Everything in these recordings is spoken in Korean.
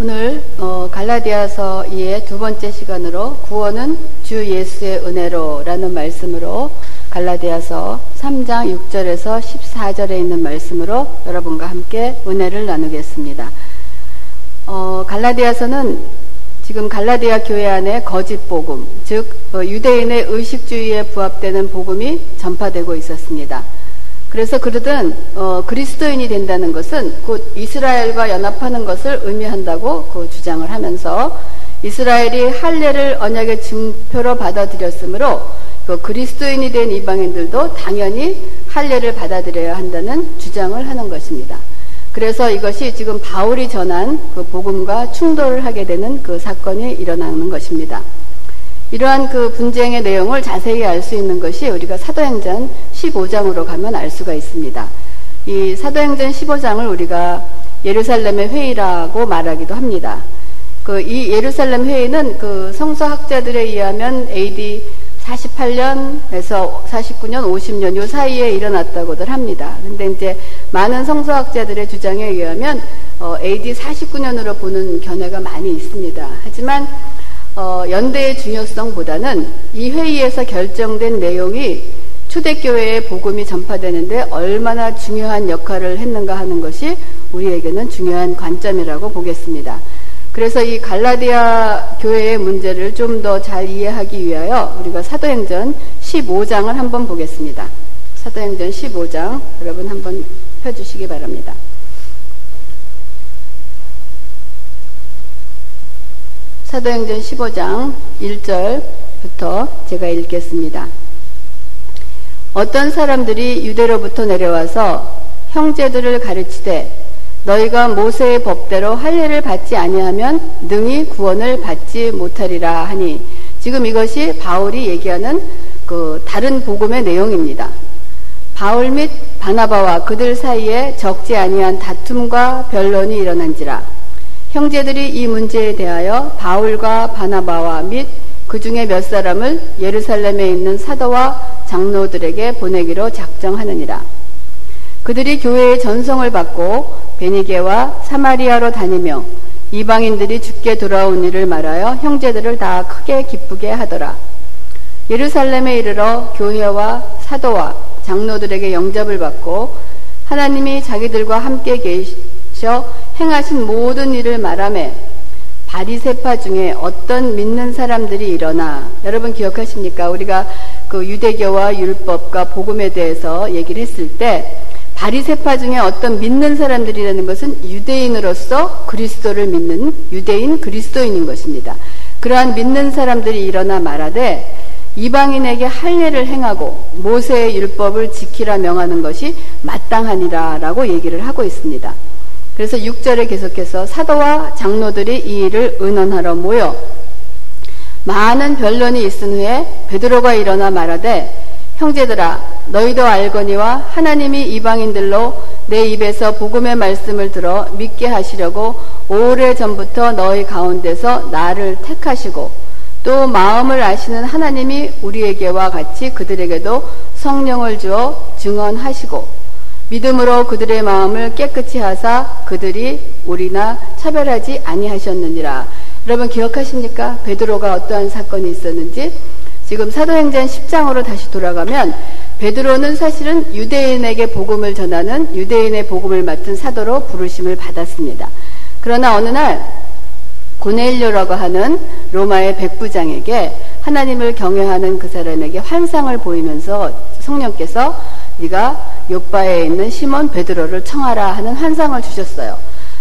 오늘 어, 갈라디아서 2의 두 번째 시간으로 구원은 주 예수의 은혜로라는 말씀으로 갈라디아서 3장 6절에서 14절에 있는 말씀으로 여러분과 함께 은혜를 나누겠습니다. 어, 갈라디아서는 지금 갈라디아 교회 안에 거짓 복음, 즉 어, 유대인의 의식주의에 부합되는 복음이 전파되고 있었습니다. 그래서 그러든 어, 그리스도인이 된다는 것은 곧 이스라엘과 연합하는 것을 의미한다고 그 주장을 하면서 이스라엘이 할례를 언약의 증표로 받아들였으므로 그 그리스도인이 된 이방인들도 당연히 할례를 받아들여야 한다는 주장을 하는 것입니다. 그래서 이것이 지금 바울이 전한 그 복음과 충돌을 하게 되는 그 사건이 일어나는 것입니다. 이러한 그 분쟁의 내용을 자세히 알 수 있는 것이 우리가 사도행전 15장으로 가면 알 수가 있습니다. 이 사도행전 15장을 우리가 예루살렘의 회의라고 말하기도 합니다. 그 이 예루살렘 회의는 그 성서학자들에 의하면 AD 48년에서 49년, 50년 요 사이에 일어났다고들 합니다. 근데 이제 많은 성서학자들의 주장에 의하면 어, AD 49년으로 보는 견해가 많이 있습니다. 하지만 어, 연대의 중요성보다는 이 회의에서 결정된 내용이 초대교회의 복음이 전파되는데 얼마나 중요한 역할을 했는가 하는 것이 우리에게는 중요한 관점이라고 보겠습니다. 그래서 이 갈라디아 교회의 문제를 좀 더 잘 이해하기 위하여 우리가 사도행전 15장을 한번 보겠습니다. 사도행전 15장 여러분 한번 펴주시기 바랍니다. 사도행전 15장 1절부터 제가 읽겠습니다. 어떤 사람들이 유대로부터 내려와서 형제들을 가르치되 너희가 모세의 법대로 할례를 받지 아니하면 능히 구원을 받지 못하리라 하니 지금 이것이 바울이 얘기하는 그 다른 복음의 내용입니다. 바울 및 바나바와 그들 사이에 적지 아니한 다툼과 변론이 일어난지라 형제들이 이 문제에 대하여 바울과 바나바와 및 그 중에 몇 사람을 예루살렘에 있는 사도와 장로들에게 보내기로 작정하느니라. 그들이 교회의 전성을 받고 베니게와 사마리아로 다니며 이방인들이 죽게 돌아온 일을 말하여 형제들을 다 크게 기쁘게 하더라. 예루살렘에 이르러 교회와 사도와 장로들에게 영접을 받고 하나님이 자기들과 함께 계 셔 행하신 모든 일을 말하매 바리세파 중에 어떤 믿는 사람들이 일어나 여러분 기억하십니까? 우리가 그 유대교와 율법과 복음에 대해서 얘기를 했을 때 바리세파 중에 어떤 믿는 사람들이라는 것은 유대인으로서 그리스도를 믿는 유대인 그리스도인인 것입니다. 그러한 믿는 사람들이 일어나 말하되 이방인에게 할례를 행하고 모세의 율법을 지키라 명하는 것이 마땅하니라라고 얘기를 하고 있습니다. 그래서 6절에 계속해서 사도와 장로들이 이 일을 의논하러 모여 많은 변론이 있은 후에 베드로가 일어나 말하되 형제들아 너희도 알거니와 하나님이 이방인들로 내 입에서 복음의 말씀을 들어 믿게 하시려고 오래 전부터 너희 가운데서 나를 택하시고 또 마음을 아시는 하나님이 우리에게와 같이 그들에게도 성령을 주어 증언하시고 믿음으로 그들의 마음을 깨끗이 하사 그들이 우리나 차별하지 아니하셨느니라. 여러분 기억하십니까? 베드로가 어떠한 사건이 있었는지 지금 사도행전 10장으로 다시 돌아가면 베드로는 사실은 유대인에게 복음을 전하는 유대인의 복음을 맡은 사도로 부르심을 받았습니다. 그러나 어느 날 고넬료라고 하는 로마의 백부장에게 하나님을 경외하는 그 사람에게 환상을 보이면서 성령께서 네가 요바에 있는 시몬 베드로를 청하라 하는 환상을 주셨어요.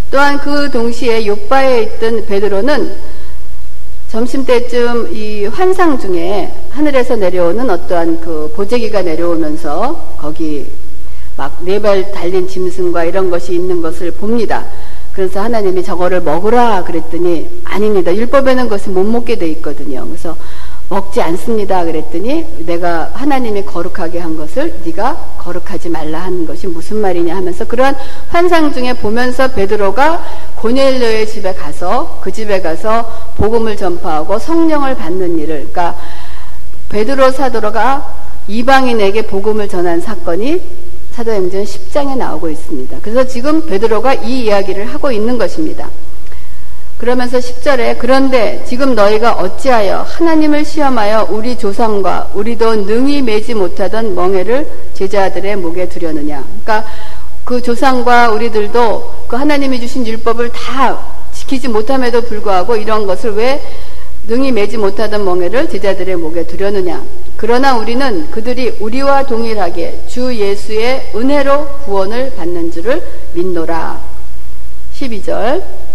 또한 그 동시에 요바에 있던 베드로는 점심때쯤 이 환상 중에 하늘에서 내려오는 어떠한 그 보재기가 내려오면서 거기 막 네 발 달린 짐승과 이런 것이 있는 것을 봅니다. 그래서 하나님이 저거를 먹으라 그랬더니 아닙니다. 율법에는 그것을 못 먹게 돼 있거든요. 그래서 먹지 않습니다. 그랬더니 내가 하나님이 거룩하게 한 것을 네가 거룩하지 말라 하는 것이 무슨 말이냐 하면서 그러한 환상 중에 보면서 베드로가 고넬료의 집에 가서 그 집에 가서 복음을 전파하고 성령을 받는 일을 그러니까 베드로 사도로가 이방인에게 복음을 전한 사건이 사도행전 10장에 나오고 있습니다. 그래서 지금 베드로가 이 이야기를 하고 있는 것입니다. 그러면서 10절에 그런데 지금 너희가 어찌하여 하나님을 시험하여 우리 조상과 우리도 능히 매지 못하던 멍해를 제자들의 목에 두려느냐. 그러니까 그 조상과 우리들도 그 하나님이 주신 율법을 다 지키지 못함에도 불구하고 이런 것을 왜 능히 매지 못하던 멍해를 제자들의 목에 두려느냐. 그러나 우리는 그들이 우리와 동일하게 주 예수의 은혜로 구원을 받는 줄을 믿노라. 12절.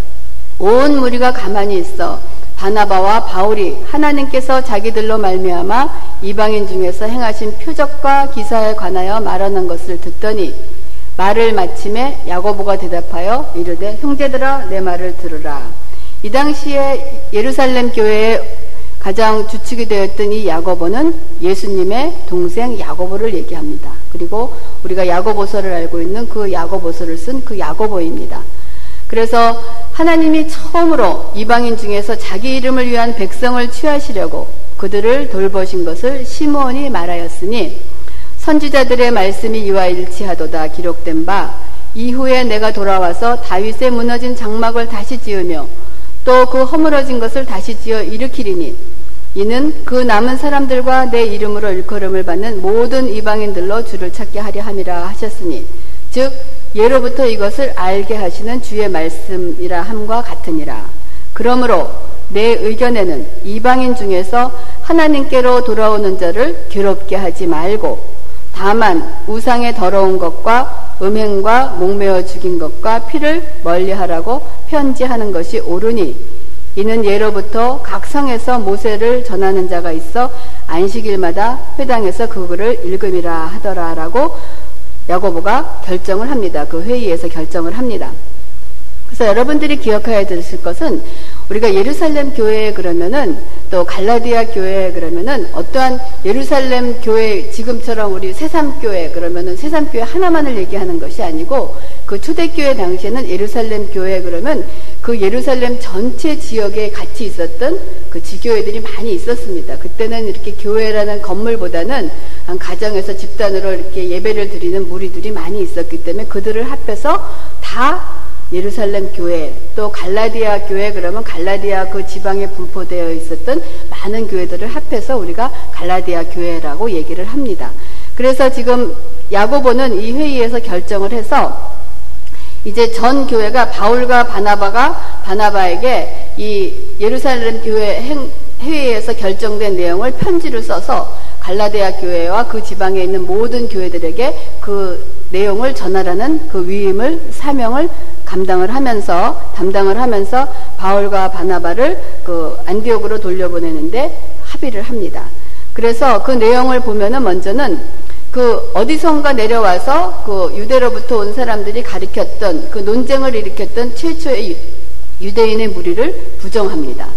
온 무리가 가만히 있어 바나바와 바울이 하나님께서 자기들로 말미암아 이방인 중에서 행하신 표적과 기사에 관하여 말하는 것을 듣더니 말을 마침에 야고보가 대답하여 이르되 형제들아 내 말을 들으라. 이 당시에 예루살렘 교회에 가장 주축이 되었던 이 야고보는 예수님의 동생 야고보를 얘기합니다. 그리고 우리가 야고보서를 알고 있는 그 야고보서를 쓴 그 야고보입니다. 그래서 하나님이 처음으로 이방인 중에서 자기 이름을 위한 백성을 취하시려고 그들을 돌보신 것을 시므온이 말하였으니 선지자들의 말씀이 이와 일치하도다 기록된 바 이후에 내가 돌아와서 다윗의 무너진 장막을 다시 지으며 또 그 허물어진 것을 다시 지어 일으키리니 이는 그 남은 사람들과 내 이름으로 일컬음을 받는 모든 이방인들로 주를 찾게 하려 함이라 하셨으니 즉 예로부터 이것을 알게 하시는 주의 말씀이라 함과 같으니라. 그러므로 내 의견에는 이방인 중에서 하나님께로 돌아오는 자를 괴롭게 하지 말고 다만 우상의 더러운 것과 음행과 목매어 죽인 것과 피를 멀리하라고 편지하는 것이 옳으니 이는 예로부터 각 성에서 모세를 전하는 자가 있어 안식일마다 회당에서 그 글을 읽음이라 하더라라고 야고보가 결정을 합니다. 그 회의에서 결정을 합니다. 그래서 여러분들이 기억해야 되실 것은 우리가 예루살렘 교회에 그러면은 또 갈라디아 교회에 그러면은 어떠한 예루살렘 교회 지금처럼 우리 새삼교회 그러면은 새삼교회 하나만을 얘기하는 것이 아니고 그 초대교회 당시에는 예루살렘 교회 그러면 그 예루살렘 전체 지역에 같이 있었던 그 지교회들이 많이 있었습니다. 그때는 이렇게 교회라는 건물보다는 한 가정에서 집단으로 이렇게 예배를 드리는 무리들이 많이 있었기 때문에 그들을 합해서 다 예루살렘 교회 또 갈라디아 교회 그러면 갈라디아 그 지방에 분포되어 있었던 많은 교회들을 합해서 우리가 갈라디아 교회라고 얘기를 합니다. 그래서 지금 야고보는 이 회의에서 결정을 해서 이제 전 교회가 바울과 바나바가 바나바에게 이 예루살렘 교회 행, 회의에서 결정된 내용을 편지를 써서 갈라디아 교회와 그 지방에 있는 모든 교회들에게 그 내용을 전하라는 그 위임을 사명을 감당을 하면서 담당을 하면서 바울과 바나바를 그 안디옥으로 돌려보내는데 합의를 합니다. 그래서 그 내용을 보면은 먼저는 그 어디선가 내려와서 그 유대로부터 온 사람들이 가리켰던 그 논쟁을 일으켰던 최초의 유대인의 무리를 부정합니다.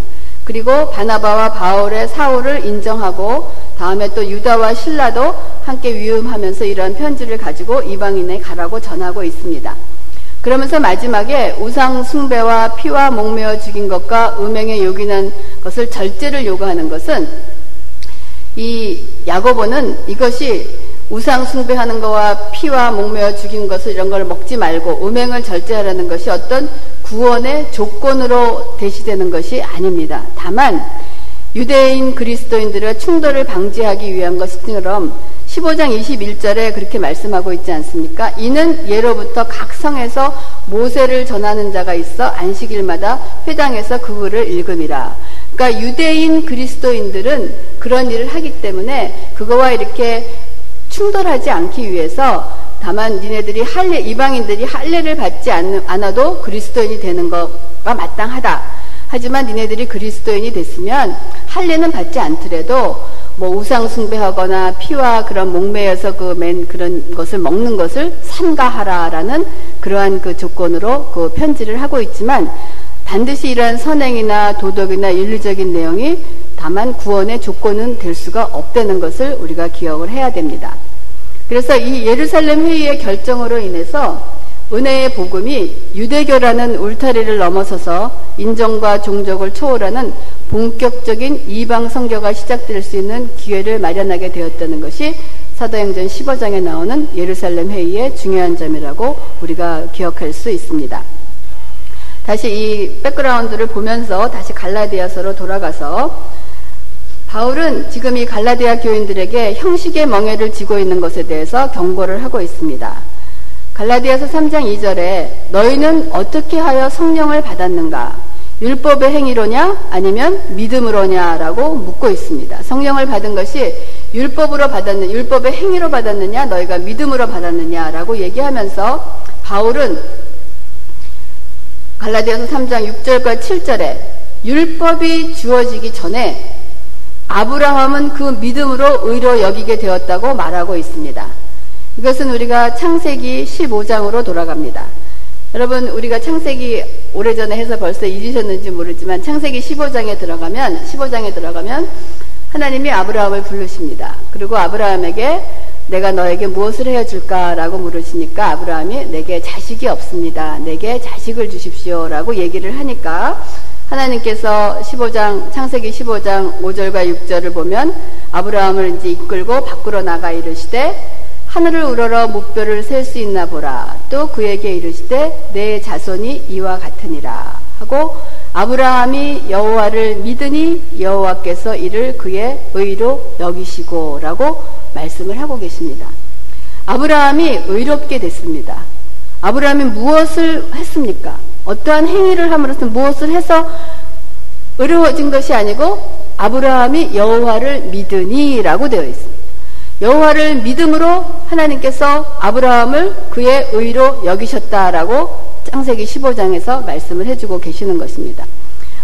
그리고 바나바와 바울의 사울을 인정하고 다음에 또 유다와 신라도 함께 위임하면서 이러한 편지를 가지고 이방인에 가라고 전하고 있습니다. 그러면서 마지막에 우상 숭배와 피와 목매어 죽인 것과 음행에 요긴한 것을 절제를 요구하는 것은 이 야고보는 이것이 우상 숭배하는 것과 피와 목매어 죽인 것을 이런 걸 먹지 말고 음행을 절제하라는 것이 어떤 구원의 조건으로 대시되는 것이 아닙니다. 다만 유대인 그리스도인들의 충돌을 방지하기 위한 것처럼 15장 21절에 그렇게 말씀하고 있지 않습니까? 이는 예로부터 각 성에서 모세를 전하는 자가 있어 안식일마다 회당에서 그 글을 읽음이라. 그러니까 유대인 그리스도인들은 그런 일을 하기 때문에 그거와 이렇게 충돌하지 않기 위해서 다만 니네들이 할례 이방인들이 할례를 받지 않, 않아도 그리스도인이 되는 것가 마땅하다. 하지만 니네들이 그리스도인이 됐으면 할례는 받지 않더라도 뭐 우상 숭배하거나 피와 그런 목매여서 그 맨 그런 것을 먹는 것을 삼가하라라는 그러한 그 조건으로 그 편지를 하고 있지만 반드시 이러한 선행이나 도덕이나 윤리적인 내용이 다만 구원의 조건은 될 수가 없다는 것을 우리가 기억을 해야 됩니다. 그래서 이 예루살렘 회의의 결정으로 인해서 은혜의 복음이 유대교라는 울타리를 넘어서서 인정과 종족을 초월하는 본격적인 이방 성교가 시작될 수 있는 기회를 마련하게 되었다는 것이 사도행전 15장에 나오는 예루살렘 회의의 중요한 점이라고 우리가 기억할 수 있습니다. 다시 이 백그라운드를 보면서 다시 갈라디아서로 돌아가서 바울은 지금 이 갈라디아 교인들에게 형식의 멍해를 지고 있는 것에 대해서 경고를 하고 있습니다. 갈라디아서 3장 2절에 너희는 어떻게 하여 성령을 받았는가? 율법의 행위로냐 아니면 믿음으로냐라고 묻고 있습니다. 성령을 받은 것이 율법으로 받았느 율법의 행위로 받았느냐 너희가 믿음으로 받았느냐라고 얘기하면서 바울은 갈라디아서 3장 6절과 7절에 율법이 주어지기 전에 아브라함은 그 믿음으로 의로 여기게 되었다고 말하고 있습니다. 이것은 우리가 창세기 15장으로 돌아갑니다. 여러분, 우리가 창세기 오래전에 해서 벌써 잊으셨는지 모르지만 창세기 15장에 들어가면, 15장에 들어가면 하나님이 아브라함을 부르십니다. 그리고 아브라함에게 내가 너에게 무엇을 해 줄까라고 물으시니까 아브라함이 내게 자식이 없습니다. 내게 자식을 주십시오. 라고 얘기를 하니까 하나님께서 15장, 창세기 15장 5절과 6절을 보면 아브라함을 이제 이끌고 밖으로 나가 이르시되 하늘을 우러러 목별을 셀수 있나 보라. 또 그에게 이르시되 내 자손이 이와 같으니라 하고 아브라함이 여호와를 믿으니 여호와께서 이를 그의 의로 여기시고라고 말씀을 하고 계십니다. 아브라함이 의롭게 됐습니다. 아브라함이 무엇을 했습니까? 어떠한 행위를 함으로써 무엇을 해서 의로워진 것이 아니고 아브라함이 여호와를 믿으니라고 되어 있습니다. 여호와를 믿음으로 하나님께서 아브라함을 그의 의로 여기셨다라고 창세기 15장에서 말씀을 해주고 계시는 것입니다.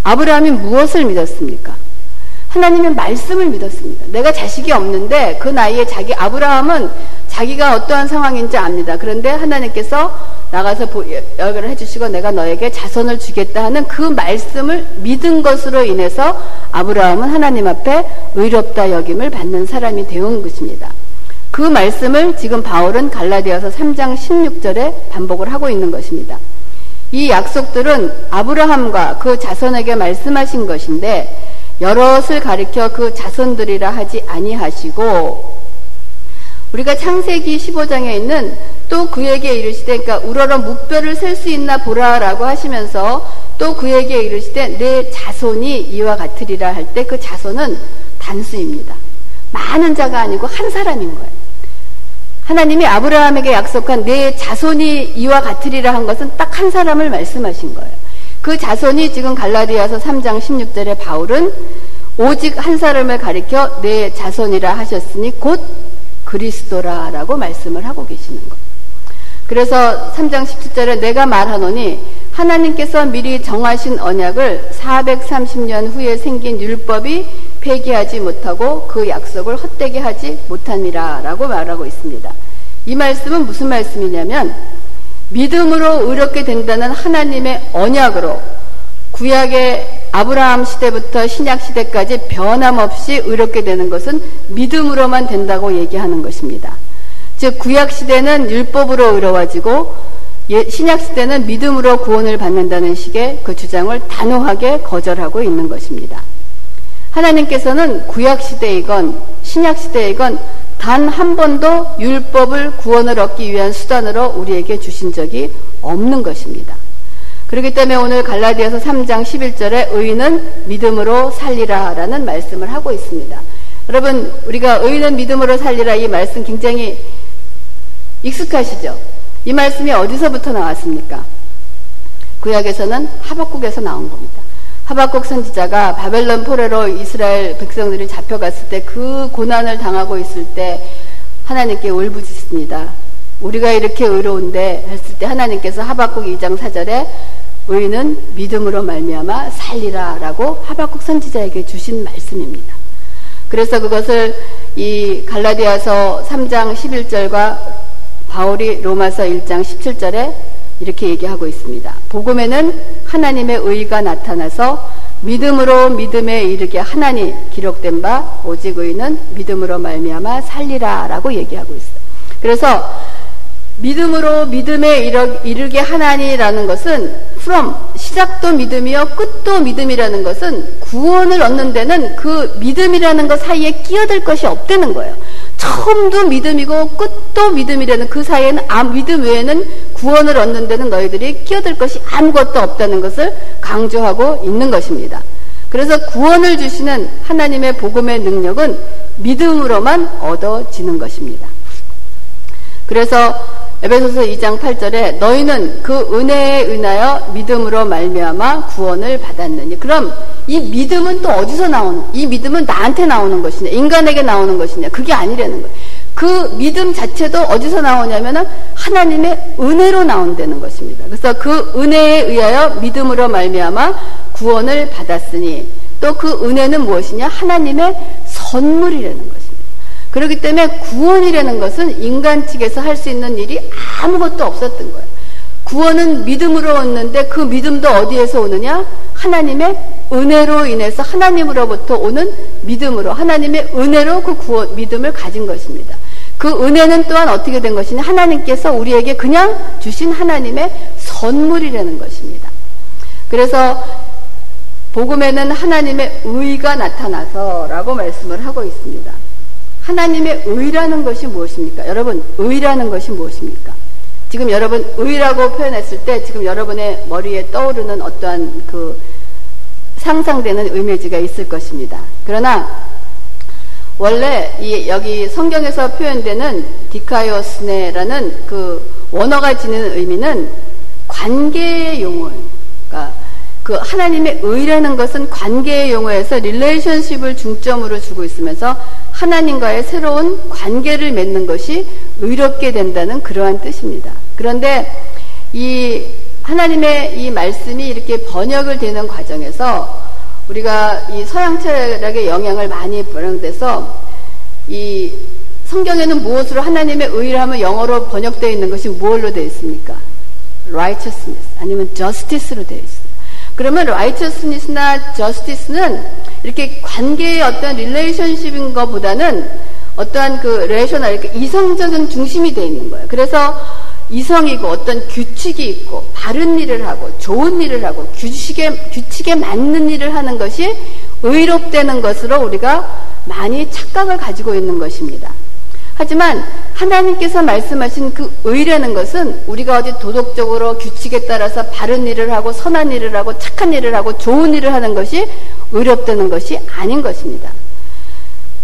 아브라함이 무엇을 믿었습니까? 하나님의 말씀을 믿었습니다. 내가 자식이 없는데 그 나이에 자기 아브라함은 자기가 어떠한 상황인지 압니다. 그런데 하나님께서 나가서 열거를 해주시고 내가 너에게 자손을 주겠다 하는 그 말씀을 믿은 것으로 인해서 아브라함은 하나님 앞에 의롭다 여김을 받는 사람이 되온 것입니다. 그 말씀을 지금 바울은 갈라디아서 3장 16절에 반복을 하고 있는 것입니다. 이 약속들은 아브라함과 그 자손에게 말씀하신 것인데 여럿을 가리켜 그 자손들이라 하지 아니하시고 우리가 창세기 15장에 있는 또 그에게 이르시되 그러니까 우러러 묵별을 셀수 있나 보라라고 하시면서 또 그에게 이르시되 내 자손이 이와 같으리라 할 때 그 자손은 단수입니다. 많은 자가 아니고 한 사람인 거예요. 하나님이 아브라함에게 약속한 내 자손이 이와 같으리라 한 것은 딱 한 사람을 말씀하신 거예요. 그 자손이 지금 갈라디아서 3장 16절에 바울은 오직 한 사람을 가리켜 내 자손이라 하셨으니 곧 그리스도라라고 말씀을 하고 계시는 거예요. 그래서 3장 17절에 내가 말하노니 하나님께서 미리 정하신 언약을 430년 후에 생긴 율법이 폐기하지 못하고 그 약속을 헛되게 하지 못하니라 라고 말하고 있습니다. 이 말씀은 무슨 말씀이냐면 믿음으로 의롭게 된다는 하나님의 언약으로 구약의 아브라함 시대부터 신약 시대까지 변함없이 의롭게 되는 것은 믿음으로만 된다고 얘기하는 것입니다. 즉 구약 시대는 율법으로 의로워지고 예, 신약 시대는 믿음으로 구원을 받는다는 식의 그 주장을 단호하게 거절하고 있는 것입니다. 하나님께서는 구약 시대이건 신약 시대이건 단 한 번도 율법을 구원을 얻기 위한 수단으로 우리에게 주신 적이 없는 것입니다. 그렇기 때문에 오늘 갈라디아서 3장 11절에 의인은 믿음으로 살리라 라는 말씀을 하고 있습니다. 여러분, 우리가 의인은 믿음으로 살리라 이 말씀 굉장히 익숙하시죠? 이 말씀이 어디서부터 나왔습니까? 구약에서는 하박국에서 나온 겁니다. 하박국 선지자가 바벨론 포로로 이스라엘 백성들이 잡혀갔을 때 그 고난을 당하고 있을 때 하나님께 울부짖습니다. 우리가 이렇게 의로운데 했을 때 하나님께서 하박국 2장 4절에 의인은 믿음으로 말미암아 살리라라고 하박국 선지자에게 주신 말씀입니다. 그래서 그것을 이 갈라디아서 3장 11절과 바울이 로마서 1장 17절에 이렇게 얘기하고 있습니다. 복음에는 하나님의 의가 나타나서 믿음으로 믿음에 이르게 하나니 기록된 바 오직 의는 믿음으로 말미암아 살리라라고 얘기하고 있어요. 그래서 믿음으로 믿음에 이르, 게 하나니라는 것은 from 시작도 믿음이요 끝도 믿음이라는 것은 구원을 얻는 데는 그 믿음이라는 것 사이에 끼어들 것이 없다는 거예요. 처음도 믿음이고 끝도 믿음이라는 그 사이에는 아, 믿음 외에는 구원을 얻는 데는 너희들이 끼어들 것이 아무것도 없다는 것을 강조하고 있는 것입니다. 그래서 구원을 주시는 하나님의 복음의 능력은 믿음으로만 얻어지는 것입니다. 그래서 에베소서 2장 8절에 너희는 그 은혜에 은하여 믿음으로 말미암아 구원을 받았느니 그럼 이 믿음은 또 어디서 나오는 이 믿음은 나한테 나오는 것이냐 인간에게 나오는 것이냐 그게 아니라는 거예요. 그 믿음 자체도 어디서 나오냐면은 하나님의 은혜로 나온다는 것입니다. 그래서 그 은혜에 의하여 믿음으로 말미암아 구원을 받았으니 또 그 은혜는 무엇이냐 하나님의 선물이라는 것입니다. 그렇기 때문에 구원이라는 것은 인간 측에서 할 수 있는 일이 아무것도 없었던 거예요. 구원은 믿음으로 얻는데 그 믿음도 어디에서 오느냐? 하나님의 은혜로 인해서 하나님으로부터 오는 믿음으로 하나님의 은혜로 그 구원 믿음을 가진 것입니다. 그 은혜는 또한 어떻게 된 것이냐? 하나님께서 우리에게 그냥 주신 하나님의 선물이라는 것입니다. 그래서 복음에는 하나님의 의가 나타나서라고 말씀을 하고 있습니다. 하나님의 의라는 것이 무엇입니까? 여러분, 의라는 것이 무엇입니까? 지금 여러분, 의라고 표현했을 때 지금 여러분의 머리에 떠오르는 어떠한 그 상상되는 이미지가 있을 것입니다. 그러나 원래 이 여기 성경에서 표현되는 δικαιοσύνη라는 그 원어가 지니는 의미는 관계의 용어. 그러니까 그 하나님의 의라는 것은 관계의 용어에서 relationship을 중점으로 주고 있으면서 하나님과의 새로운 관계를 맺는 것이 의롭게 된다는 그러한 뜻입니다. 그런데 이 하나님의 이 말씀이 이렇게 번역을 되는 과정에서 우리가 이 서양 철학의 영향을 많이 반영돼서 이 성경에는 무엇으로 하나님의 의라면 영어로 번역되어 있는 것이 무엇로 되어 있습니까? righteousness 아니면 justice로 되어 있습니다. 그러면 righteousness나 justice는 이렇게 관계의 어떤 relationship인 것보다는 어떠한 그 rational, 이성적인 중심이 되어 있는 거예요. 그래서 이성이고 어떤 규칙이 있고 바른 일을 하고 좋은 일을 하고 규칙에, 규칙에 맞는 일을 하는 것이 의롭되는 것으로 우리가 많이 착각을 가지고 있는 것입니다. 하지만 하나님께서 말씀하신 그 의라는 것은 우리가 어디 도덕적으로 규칙에 따라서 바른 일을 하고 선한 일을 하고 착한 일을 하고 좋은 일을 하는 것이 의롭다는 것이 아닌 것입니다.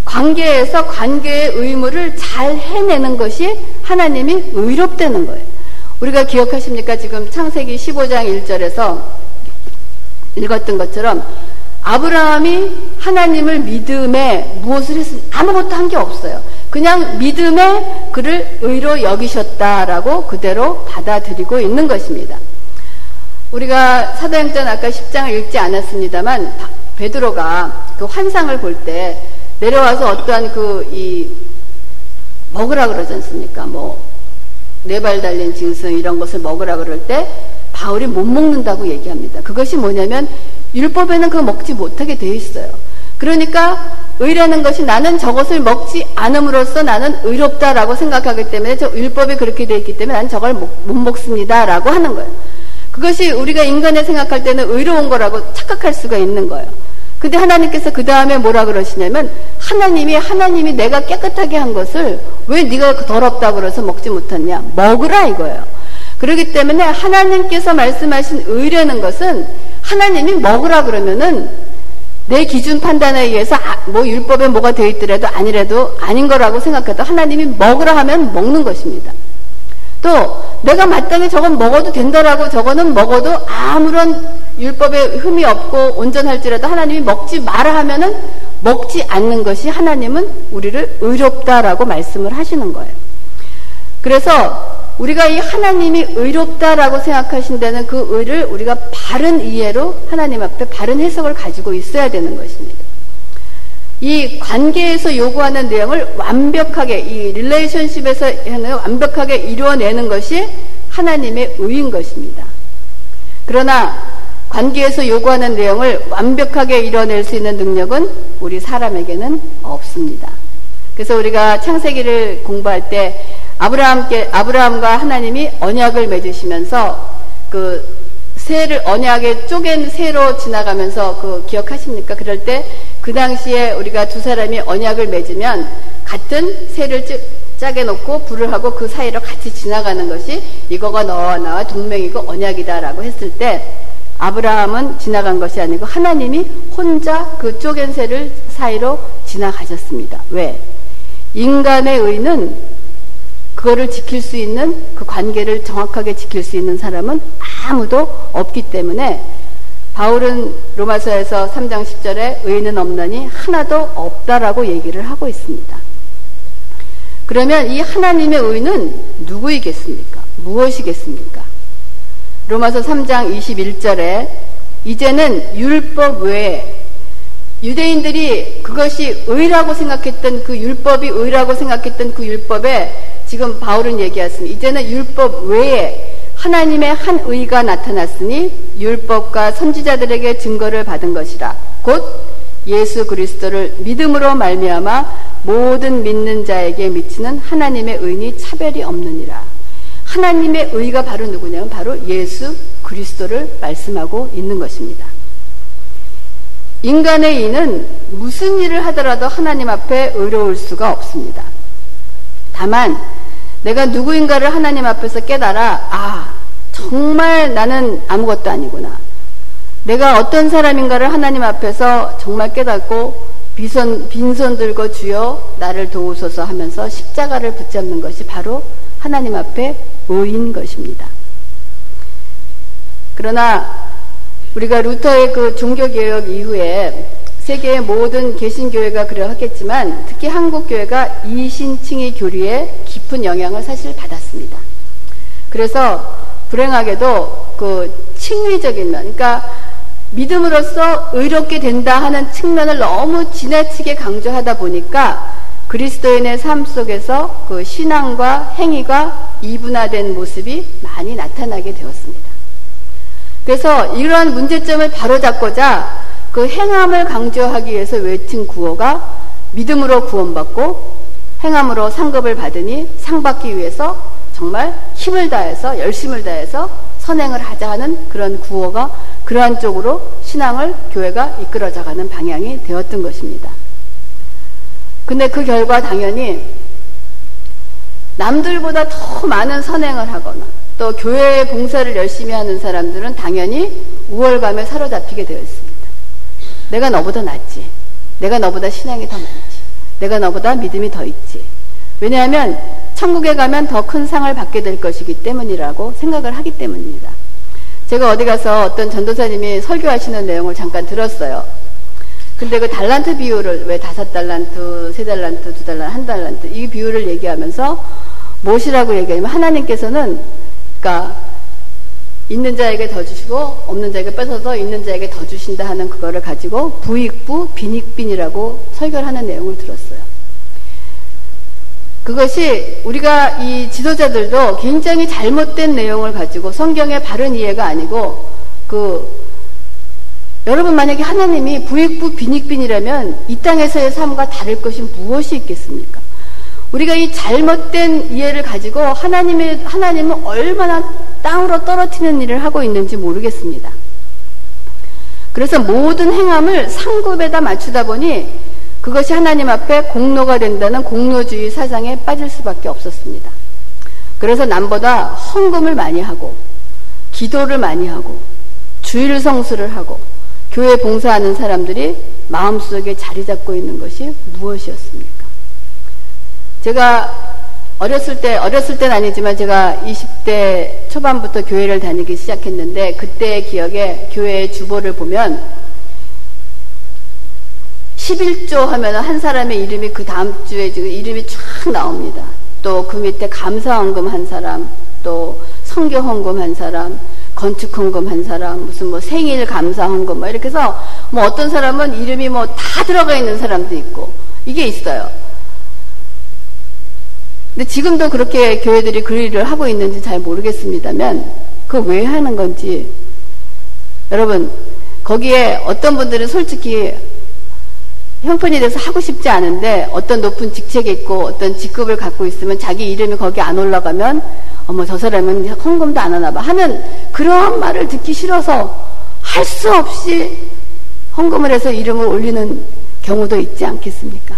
관계에서 관계의 의무를 잘 해내는 것이 하나님이 의롭다는 거예요. 우리가 기억하십니까? 지금 창세기 15장 1절에서 읽었던 것처럼 아브라함이 하나님을 믿음에 무엇을 했으면 아무것도 한 게 없어요. 그냥 믿음에 그를 의로 여기셨다라고 그대로 받아들이고 있는 것입니다. 우리가 사도행전 아까 10장을 읽지 않았습니다만 베드로가 그 환상을 볼 때 내려와서 어떠한 그 이 먹으라 그러지 않습니까? 뭐 네 발 달린 짐승 이런 것을 먹으라 그럴 때 바울이 못 먹는다고 얘기합니다. 그것이 뭐냐면 율법에는 그거 먹지 못하게 되어 있어요. 그러니까 의라는 것이 나는 저것을 먹지 않음으로써 나는 의롭다라고 생각하기 때문에 저 율법이 그렇게 되어 있기 때문에 나는 저걸 못, 못 먹습니다라고 하는 거예요. 그것이 우리가 인간에 생각할 때는 의로운 거라고 착각할 수가 있는 거예요. 근데 하나님께서 그 다음에 뭐라 그러시냐면 하나님이 하나님이 내가 깨끗하게 한 것을 왜 네가 더럽다 그래서 먹지 못했냐 먹으라 이거예요. 그렇기 때문에 하나님께서 말씀하신 의라는 것은 하나님이 먹으라 그러면은 내 기준 판단에 의해서 아, 뭐 율법에 뭐가 되어 있더라도 아니라도 아닌 거라고 생각해도 하나님이 먹으라 하면 먹는 것입니다. 또 내가 마땅히 저건 먹어도 된다라고 저거는 먹어도 아무런 율법에 흠이 없고 온전할지라도 하나님이 먹지 마라 하면은 먹지 않는 것이 하나님은 우리를 의롭다라고 말씀을 하시는 거예요. 그래서 우리가 이 하나님이 의롭다라고 생각하신다는 그 의를 우리가 바른 이해로 하나님 앞에 바른 해석을 가지고 있어야 되는 것입니다. 이 관계에서 요구하는 내용을 완벽하게 이 릴레이션십에서 완벽하게 이루어내는 것이 하나님의 의인 것입니다. 그러나 관계에서 요구하는 내용을 완벽하게 이뤄낼 수 있는 능력은 우리 사람에게는 없습니다. 그래서 우리가 창세기를 공부할 때 아브라함께 아브라함과 하나님이 언약을 맺으시면서 그 새를 언약에 쪼갠 새로 지나가면서 그 기억하십니까? 그럴 때 그 당시에 우리가 두 사람이 언약을 맺으면 같은 새를 짜게 놓고 불을 하고 그 사이로 같이 지나가는 것이 이거가 너와 나와 동맹이고 언약이다라고 했을 때 아브라함은 지나간 것이 아니고 하나님이 혼자 그 쪼갠 새를 사이로 지나가셨습니다. 왜? 인간의 의는 그거를 지킬 수 있는 그 관계를 정확하게 지킬 수 있는 사람은 아무도 없기 때문에 바울은 로마서에서 3장 10절에 의인은 없느니 하나도 없다라고 얘기를 하고 있습니다. 그러면 이 하나님의 의는 누구이겠습니까? 무엇이겠습니까? 로마서 3장 21절에 이제는 율법 외에 유대인들이 그것이 의라고 생각했던 그 율법이 의라고 생각했던 그 율법에 지금 바울은 얘기했습니다. 이제는 율법 외에 하나님의 한 의가 나타났으니 율법과 선지자들에게 증거를 받은 것이라. 곧 예수 그리스도를 믿음으로 말미암아 모든 믿는 자에게 미치는 하나님의 의니 차별이 없느니라. 하나님의 의가 바로 누구냐면 바로 예수 그리스도를 말씀하고 있는 것입니다. 인간의 의는 무슨 일을 하더라도 하나님 앞에 의로울 수가 없습니다. 다만 내가 누구인가를 하나님 앞에서 깨달아 아 정말 나는 아무것도 아니구나. 내가 어떤 사람인가를 하나님 앞에서 정말 깨닫고 빈손, 빈손 들고 주여 나를 도우소서 하면서 십자가를 붙잡는 것이 바로 하나님 앞에 의인 것입니다. 그러나 우리가 루터의 그 종교개혁 이후에 세계의 모든 개신교회가 그러하겠지만 특히 한국교회가 이신칭의 교리에 깊은 영향을 사실 받았습니다. 그래서 불행하게도 그 칭의적인 면, 그러니까 믿음으로써 의롭게 된다 하는 측면을 너무 지나치게 강조하다 보니까 그리스도인의 삶 속에서 그 신앙과 행위가 이분화된 모습이 많이 나타나게 되었습니다. 그래서 이러한 문제점을 바로잡고자 그 행함을 강조하기 위해서 외친 구호가 믿음으로 구원받고 행함으로 상급을 받으니 상 받기 위해서 정말 힘을 다해서 열심을 다해서 선행을 하자 하는 그런 구호가 그러한 쪽으로 신앙을 교회가 이끌어져가는 방향이 되었던 것입니다. 근데 그 결과 당연히 남들보다 더 많은 선행을 하거나 또 교회의 봉사를 열심히 하는 사람들은 당연히 우월감에 사로잡히게 되어 있습니다. 내가 너보다 낫지. 내가 너보다 신앙이 더 많지. 내가 너보다 믿음이 더 있지. 왜냐하면 천국에 가면 더 큰 상을 받게 될 것이기 때문이라고 생각을 하기 때문입니다. 제가 어디 가서 어떤 전도사님이 설교하시는 내용을 잠깐 들었어요. 근데 그 달란트 비율을 왜 다섯 달란트, 세 달란트, 두 달란트, 한 달란트 이 비율을 얘기하면서 무엇이라고 얘기하냐면 하나님께서는 그러니까 있는 자에게 더 주시고 없는 자에게 뺏어서 있는 자에게 더 주신다 하는 그거를 가지고 부익부 빈익빈이라고 설교를 하는 내용을 들었어요. 그것이 우리가 이 지도자들도 굉장히 잘못된 내용을 가지고 성경의 바른 이해가 아니고 그 여러분 만약에 하나님이 부익부 빈익빈이라면 이 땅에서의 삶과 다를 것이 무엇이 있겠습니까? 우리가 이 잘못된 이해를 가지고 하나님의 하나님은 얼마나 땅으로 떨어뜨리는 일을 하고 있는지 모르겠습니다. 그래서 모든 행함을 상급에다 맞추다 보니 그것이 하나님 앞에 공로가 된다는 공로주의 사상에 빠질 수밖에 없었습니다. 그래서 남보다 헌금을 많이 하고 기도를 많이 하고 주일 성수를 하고 교회 봉사하는 사람들이 마음속에 자리 잡고 있는 것이 무엇이었습니까? 제가 어렸을 때, 어렸을 때는 아니지만 제가 20대 초반부터 교회를 다니기 시작했는데 그때의 기억에 교회의 주보를 보면 11조 하면 한 사람의 이름이 그 다음 주에 지금 이름이 쫙 나옵니다. 또 그 밑에 감사헌금 한 사람, 또 성교헌금 한 사람, 건축헌금 한 사람, 무슨 뭐 생일 감사헌금 뭐 이렇게 해서 뭐 어떤 사람은 이름이 뭐 다 들어가 있는 사람도 있고 이게 있어요. 근데 지금도 그렇게 교회들이 그 일을 하고 있는지 잘 모르겠습니다만 그왜 하는 건지 여러분 거기에 어떤 분들은 솔직히 형편이 돼서 하고 싶지 않은데 어떤 높은 직책에 있고 어떤 직급을 갖고 있으면 자기 이름이 거기 안 올라가면 어머 저 사람은 헌금도 안 하나 봐 하는 그러한 말을 듣기 싫어서 할 수 없이 헌금을 해서 이름을 올리는 경우도 있지 않겠습니까?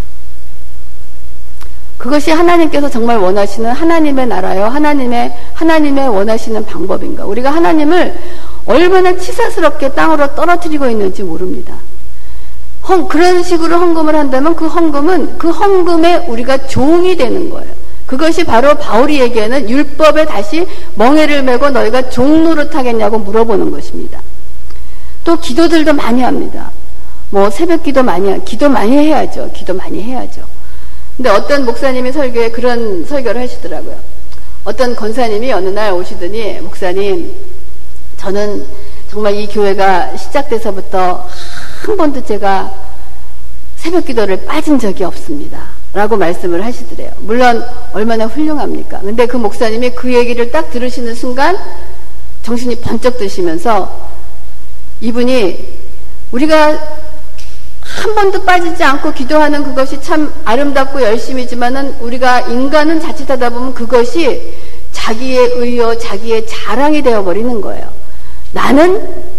그것이 하나님께서 정말 원하시는 하나님의 나라요 하나님의 하나님의 원하시는 방법인가? 우리가 하나님을 얼마나 치사스럽게 땅으로 떨어뜨리고 있는지 모릅니다. 헌, 그런 식으로 헌금을 한다면 그 헌금은 그 헌금에 우리가 종이 되는 거예요. 그것이 바로 바울이 얘기하는 율법에 다시 멍해를 메고 너희가 종로를 타겠냐고 물어보는 것입니다. 또 기도들도 많이 합니다. 뭐 새벽 기도 많이 기도 많이 해야죠. 기도 많이 해야죠. 근데 어떤 목사님이 설교에 그런 설교를 하시더라고요. 어떤 권사님이 어느 날 오시더니 목사님 저는 정말 이 교회가 시작돼서부터 한 번도 제가 새벽 기도를 빠진 적이 없습니다. 라고 말씀을 하시더래요. 물론 얼마나 훌륭합니까? 근데 그 목사님이 그 얘기를 딱 들으시는 순간 정신이 번쩍 드시면서 이분이 우리가 한 번도 빠지지 않고 기도하는 그것이 참 아름답고 열심이지만은 우리가 인간은 자칫하다 보면 그것이 자기의 의여, 자기의 자랑이 되어버리는 거예요. 나는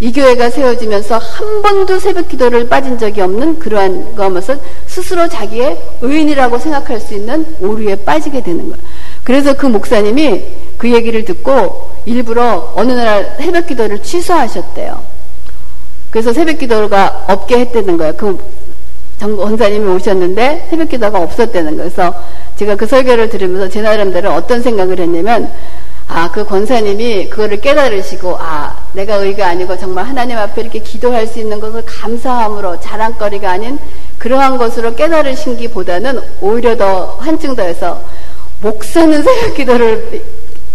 이 교회가 세워지면서 한 번도 새벽 기도를 빠진 적이 없는 그러한 거면서 스스로 자기의 의인이라고 생각할 수 있는 오류에 빠지게 되는 거예요. 그래서 그 목사님이 그 얘기를 듣고 일부러 어느 날 새벽 기도를 취소하셨대요. 그래서 새벽 기도가 없게 했다는 거예요. 그 원사님이 오셨는데 새벽 기도가 없었다는 거예요. 그래서 제가 그 설교를 들으면서 제 나름대로 어떤 생각을 했냐면 아, 그 권사님이 그거를 깨달으시고, 아, 내가 의가 아니고 정말 하나님 앞에 이렇게 기도할 수 있는 것을 감사함으로 자랑거리가 아닌 그러한 것으로 깨달으신 기보다는 오히려 더 한층 더해서 목사는 새벽 기도를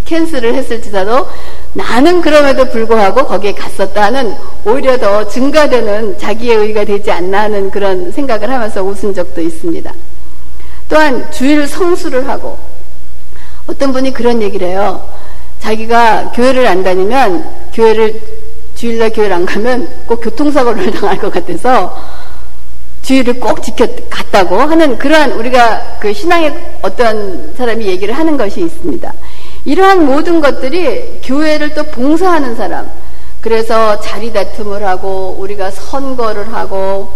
캔슬을 했을지라도 나는 그럼에도 불구하고 거기에 갔었다는 오히려 더 증가되는 자기의 의가 되지 않나 하는 그런 생각을 하면서 웃은 적도 있습니다. 또한 주일 성수를 하고 어떤 분이 그런 얘기를 해요. 자기가 교회를 안 다니면 교회를 주일날 교회를 안 가면 꼭 교통사고를 당할 것 같아서 주의를 꼭 지켜 갔다고 하는 그러한 우리가 그 신앙의 어떤 사람이 얘기를 하는 것이 있습니다. 이러한 모든 것들이 교회를 또 봉사하는 사람, 그래서 자리 다툼을 하고 우리가 선거를 하고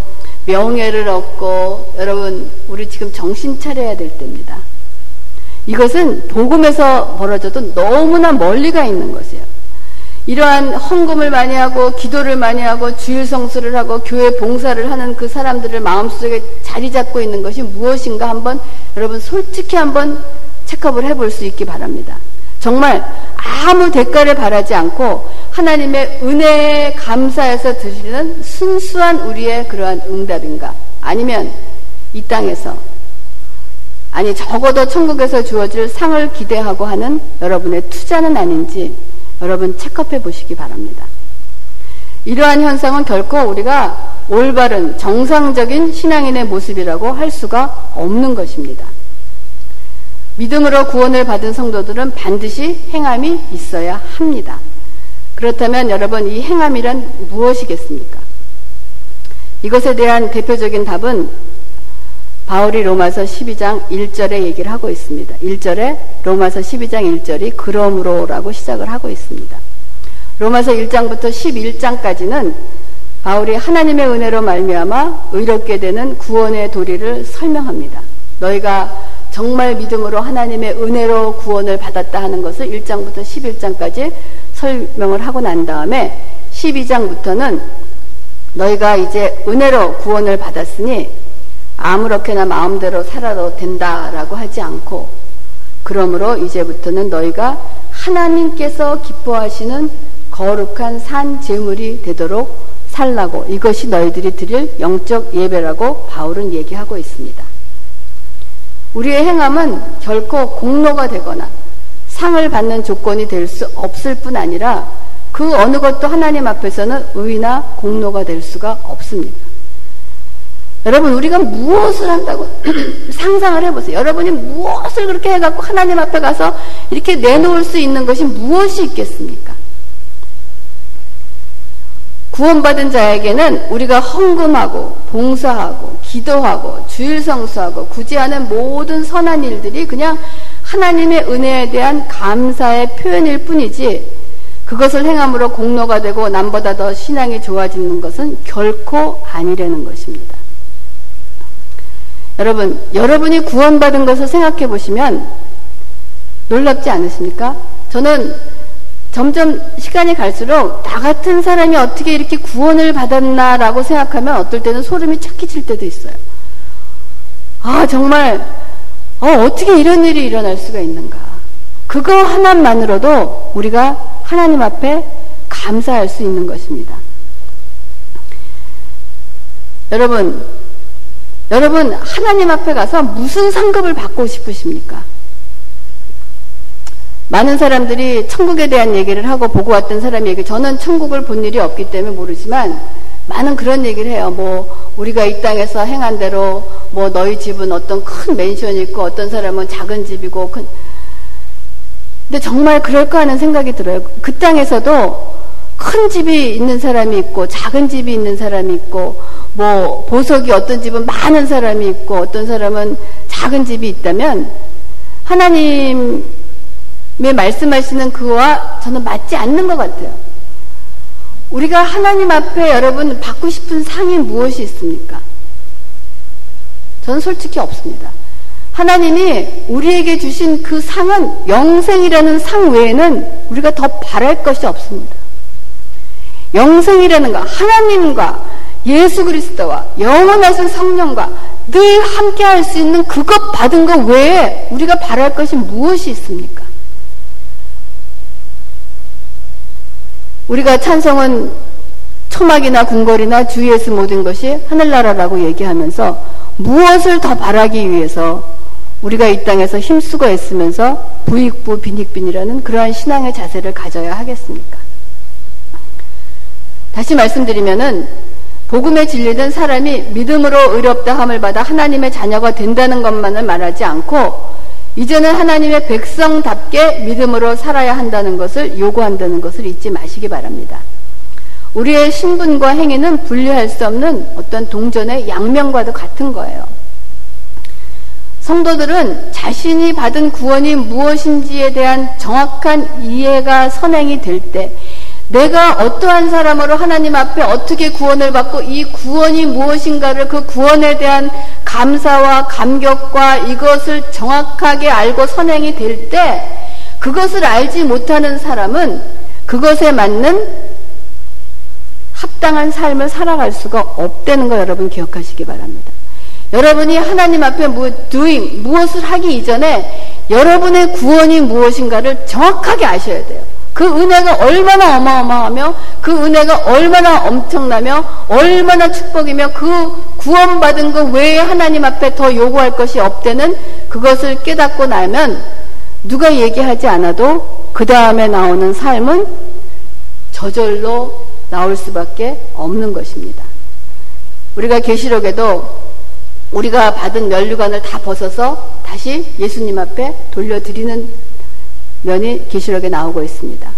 명예를 얻고 여러분 우리 지금 정신 차려야 될 때입니다. 이것은 복음에서 벌어져도 너무나 멀리 가 있는 것이에요. 이러한 헌금을 많이 하고 기도를 많이 하고 주일 성수를 하고 교회 봉사를 하는 그 사람들을 마음속에 자리 잡고 있는 것이 무엇인가 한번 여러분 솔직히 한번 체크업을 해볼 수 있기 바랍니다. 정말 아무 대가를 바라지 않고 하나님의 은혜에 감사해서 드리는 순수한 우리의 그러한 응답인가? 아니면 이 땅에서 아니 적어도 천국에서 주어질 상을 기대하고 하는 여러분의 투자는 아닌지 여러분 체크해 보시기 바랍니다. 이러한 현상은 결코 우리가 올바른 정상적인 신앙인의 모습이라고 할 수가 없는 것입니다. 믿음으로 구원을 받은 성도들은 반드시 행함이 있어야 합니다. 그렇다면 여러분 이 행함이란 무엇이겠습니까? 이것에 대한 대표적인 답은 바울이 로마서 12장 1절에 얘기를 하고 있습니다. 1절에 로마서 12장 1절이 그러므로라고 시작을 하고 있습니다. 로마서 1장부터 11장까지는 바울이 하나님의 은혜로 말미암아 의롭게 되는 구원의 도리를 설명합니다. 너희가 정말 믿음으로 하나님의 은혜로 구원을 받았다 하는 것을 1장부터 11장까지 설명을 하고 난 다음에 12장부터는 너희가 이제 은혜로 구원을 받았으니 아무렇게나 마음대로 살아도 된다라고 하지 않고 그러므로 이제부터는 너희가 하나님께서 기뻐하시는 거룩한 산 제물이 되도록 살라고 이것이 너희들이 드릴 영적 예배라고 바울은 얘기하고 있습니다. 우리의 행함은 결코 공로가 되거나 상을 받는 조건이 될 수 없을 뿐 아니라 그 어느 것도 하나님 앞에서는 의나 공로가 될 수가 없습니다. 여러분 우리가 무엇을 한다고 상상을 해보세요. 여러분이 무엇을 그렇게 해갖고 하나님 앞에 가서 이렇게 내놓을 수 있는 것이 무엇이 있겠습니까? 구원받은 자에게는 우리가 헌금하고 봉사하고 기도하고 주일 성수하고 굳이 하는 모든 선한 일들이 그냥 하나님의 은혜에 대한 감사의 표현일 뿐이지 그것을 행함으로 공로가 되고 남보다 더 신앙이 좋아지는 것은 결코 아니라는 것입니다. 여러분, 여러분이 구원받은 것을 생각해 보시면 놀랍지 않으십니까? 저는 점점 시간이 갈수록 나 같은 사람이 어떻게 이렇게 구원을 받았나라고 생각하면 어떨 때는 소름이 착 끼칠 때도 있어요. 아, 정말, 어, 어떻게 이런 일이 일어날 수가 있는가. 그거 하나만으로도 우리가 하나님 앞에 감사할 수 있는 것입니다. 여러분, 여러분, 하나님 앞에 가서 무슨 상급을 받고 싶으십니까? 많은 사람들이 천국에 대한 얘기를 하고 보고 왔던 사람이 얘기, 저는 천국을 본 일이 없기 때문에 모르지만, 많은 그런 얘기를 해요. 뭐, 우리가 이 땅에서 행한 대로, 뭐, 너희 집은 어떤 큰 맨션이 있고, 어떤 사람은 작은 집이고, 큰, 근데 정말 그럴까 하는 생각이 들어요. 그 땅에서도 큰 집이 있는 사람이 있고 작은 집이 있는 사람이 있고 뭐 보석이 어떤 집은 많은 사람이 있고 어떤 사람은 작은 집이 있다면 하나님의 말씀하시는 그와 저는 맞지 않는 것 같아요. 우리가 하나님 앞에 여러분 받고 싶은 상이 무엇이 있습니까? 저는 솔직히 없습니다. 하나님이 우리에게 주신 그 상은 영생이라는 상 외에는 우리가 더 바랄 것이 없습니다. 영생이라는 것, 하나님과 예수 그리스도와 영원하신 성령과 늘 함께 할 수 있는 그것 받은 것 외에 우리가 바랄 것이 무엇이 있습니까? 우리가 찬성은 초막이나 궁궐이나 주위에서 모든 것이 하늘나라라고 얘기하면서 무엇을 더 바라기 위해서 우리가 이 땅에서 힘쓰고 애쓰면서 부익부 빈익빈이라는 그러한 신앙의 자세를 가져야 하겠습니까? 다시 말씀드리면은 복음의 진리는 사람이 믿음으로 의롭다 함을 받아 하나님의 자녀가 된다는 것만을 말하지 않고 이제는 하나님의 백성답게 믿음으로 살아야 한다는 것을 요구한다는 것을 잊지 마시기 바랍니다. 우리의 신분과 행위는 분리할 수 없는 어떤 동전의 양면과도 같은 거예요. 성도들은 자신이 받은 구원이 무엇인지에 대한 정확한 이해가 선행이 될 때, 내가 어떠한 사람으로 하나님 앞에 어떻게 구원을 받고 이 구원이 무엇인가를 그 구원에 대한 감사와 감격과 이것을 정확하게 알고 선행이 될 때, 그것을 알지 못하는 사람은 그것에 맞는 합당한 삶을 살아갈 수가 없다는 거 여러분 기억하시기 바랍니다. 여러분이 하나님 앞에 뭐 doing 무엇을 하기 이전에 여러분의 구원이 무엇인가를 정확하게 아셔야 돼요. 그 은혜가 얼마나 어마어마하며 그 은혜가 얼마나 엄청나며 얼마나 축복이며 그 구원받은 것 외에 하나님 앞에 더 요구할 것이 없다는 그것을 깨닫고 나면 누가 얘기하지 않아도 그 다음에 나오는 삶은 저절로 나올 수밖에 없는 것입니다. 우리가 계시록에도 우리가 받은 면류관을 다 벗어서 다시 예수님 앞에 돌려드리는 면이 계시록에 나오고 있습니다.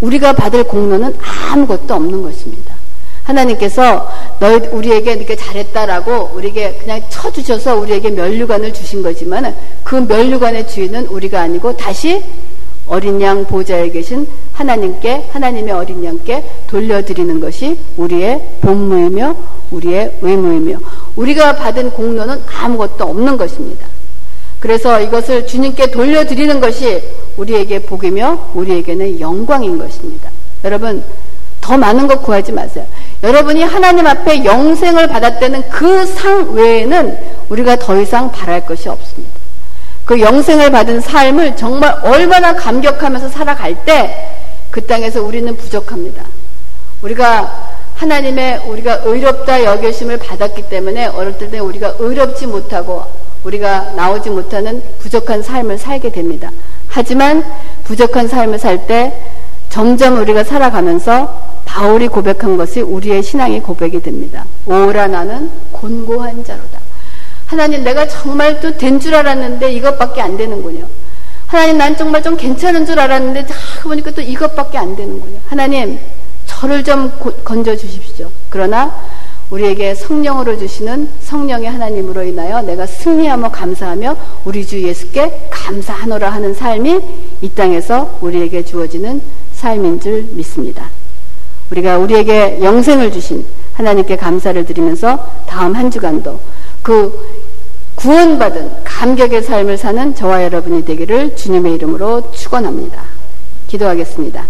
우리가 받을 공로는 아무것도 없는 것입니다. 하나님께서 너희 우리에게 이렇게 잘했다라고 우리에게 그냥 쳐주셔서 우리에게 면류관을 주신 거지만 그 면류관의 주인은 우리가 아니고 다시 어린 양 보좌에 계신 하나님께 하나님의 어린 양께 돌려드리는 것이 우리의 본무이며 우리의 의무이며 우리가 받은 공로는 아무것도 없는 것입니다. 그래서 이것을 주님께 돌려드리는 것이 우리에게 복이며 우리에게는 영광인 것입니다. 여러분, 더 많은 것 구하지 마세요. 여러분이 하나님 앞에 영생을 받았다는 그 상 외에는 우리가 더 이상 바랄 것이 없습니다. 그 영생을 받은 삶을 정말 얼마나 감격하면서 살아갈 때 그 땅에서 우리는 부족합니다. 우리가 하나님의 우리가 의롭다 여겨심을 받았기 때문에 어릴 때 우리가 의롭지 못하고 우리가 나오지 못하는 부족한 삶을 살게 됩니다. 하지만 부족한 삶을 살 때 점점 우리가 살아가면서 바울이 고백한 것이 우리의 신앙의 고백이 됩니다. 오라 나는 곤고한 자로다. 하나님 내가 정말 또 된 줄 알았는데 이것밖에 안 되는군요. 하나님 난 정말 좀 괜찮은 줄 알았는데 자 보니까 또 이것밖에 안 되는군요. 하나님 저를 좀 건져 주십시오. 그러나 우리에게 성령으로 주시는 성령의 하나님으로 인하여 내가 승리하며 감사하며 우리 주 예수께 감사하노라 하는 삶이 이 땅에서 우리에게 주어지는 삶인 줄 믿습니다. 우리가 우리에게 영생을 주신 하나님께 감사를 드리면서 다음 한 주간도 그 구원받은 감격의 삶을 사는 저와 여러분이 되기를 주님의 이름으로 축원합니다. 기도하겠습니다.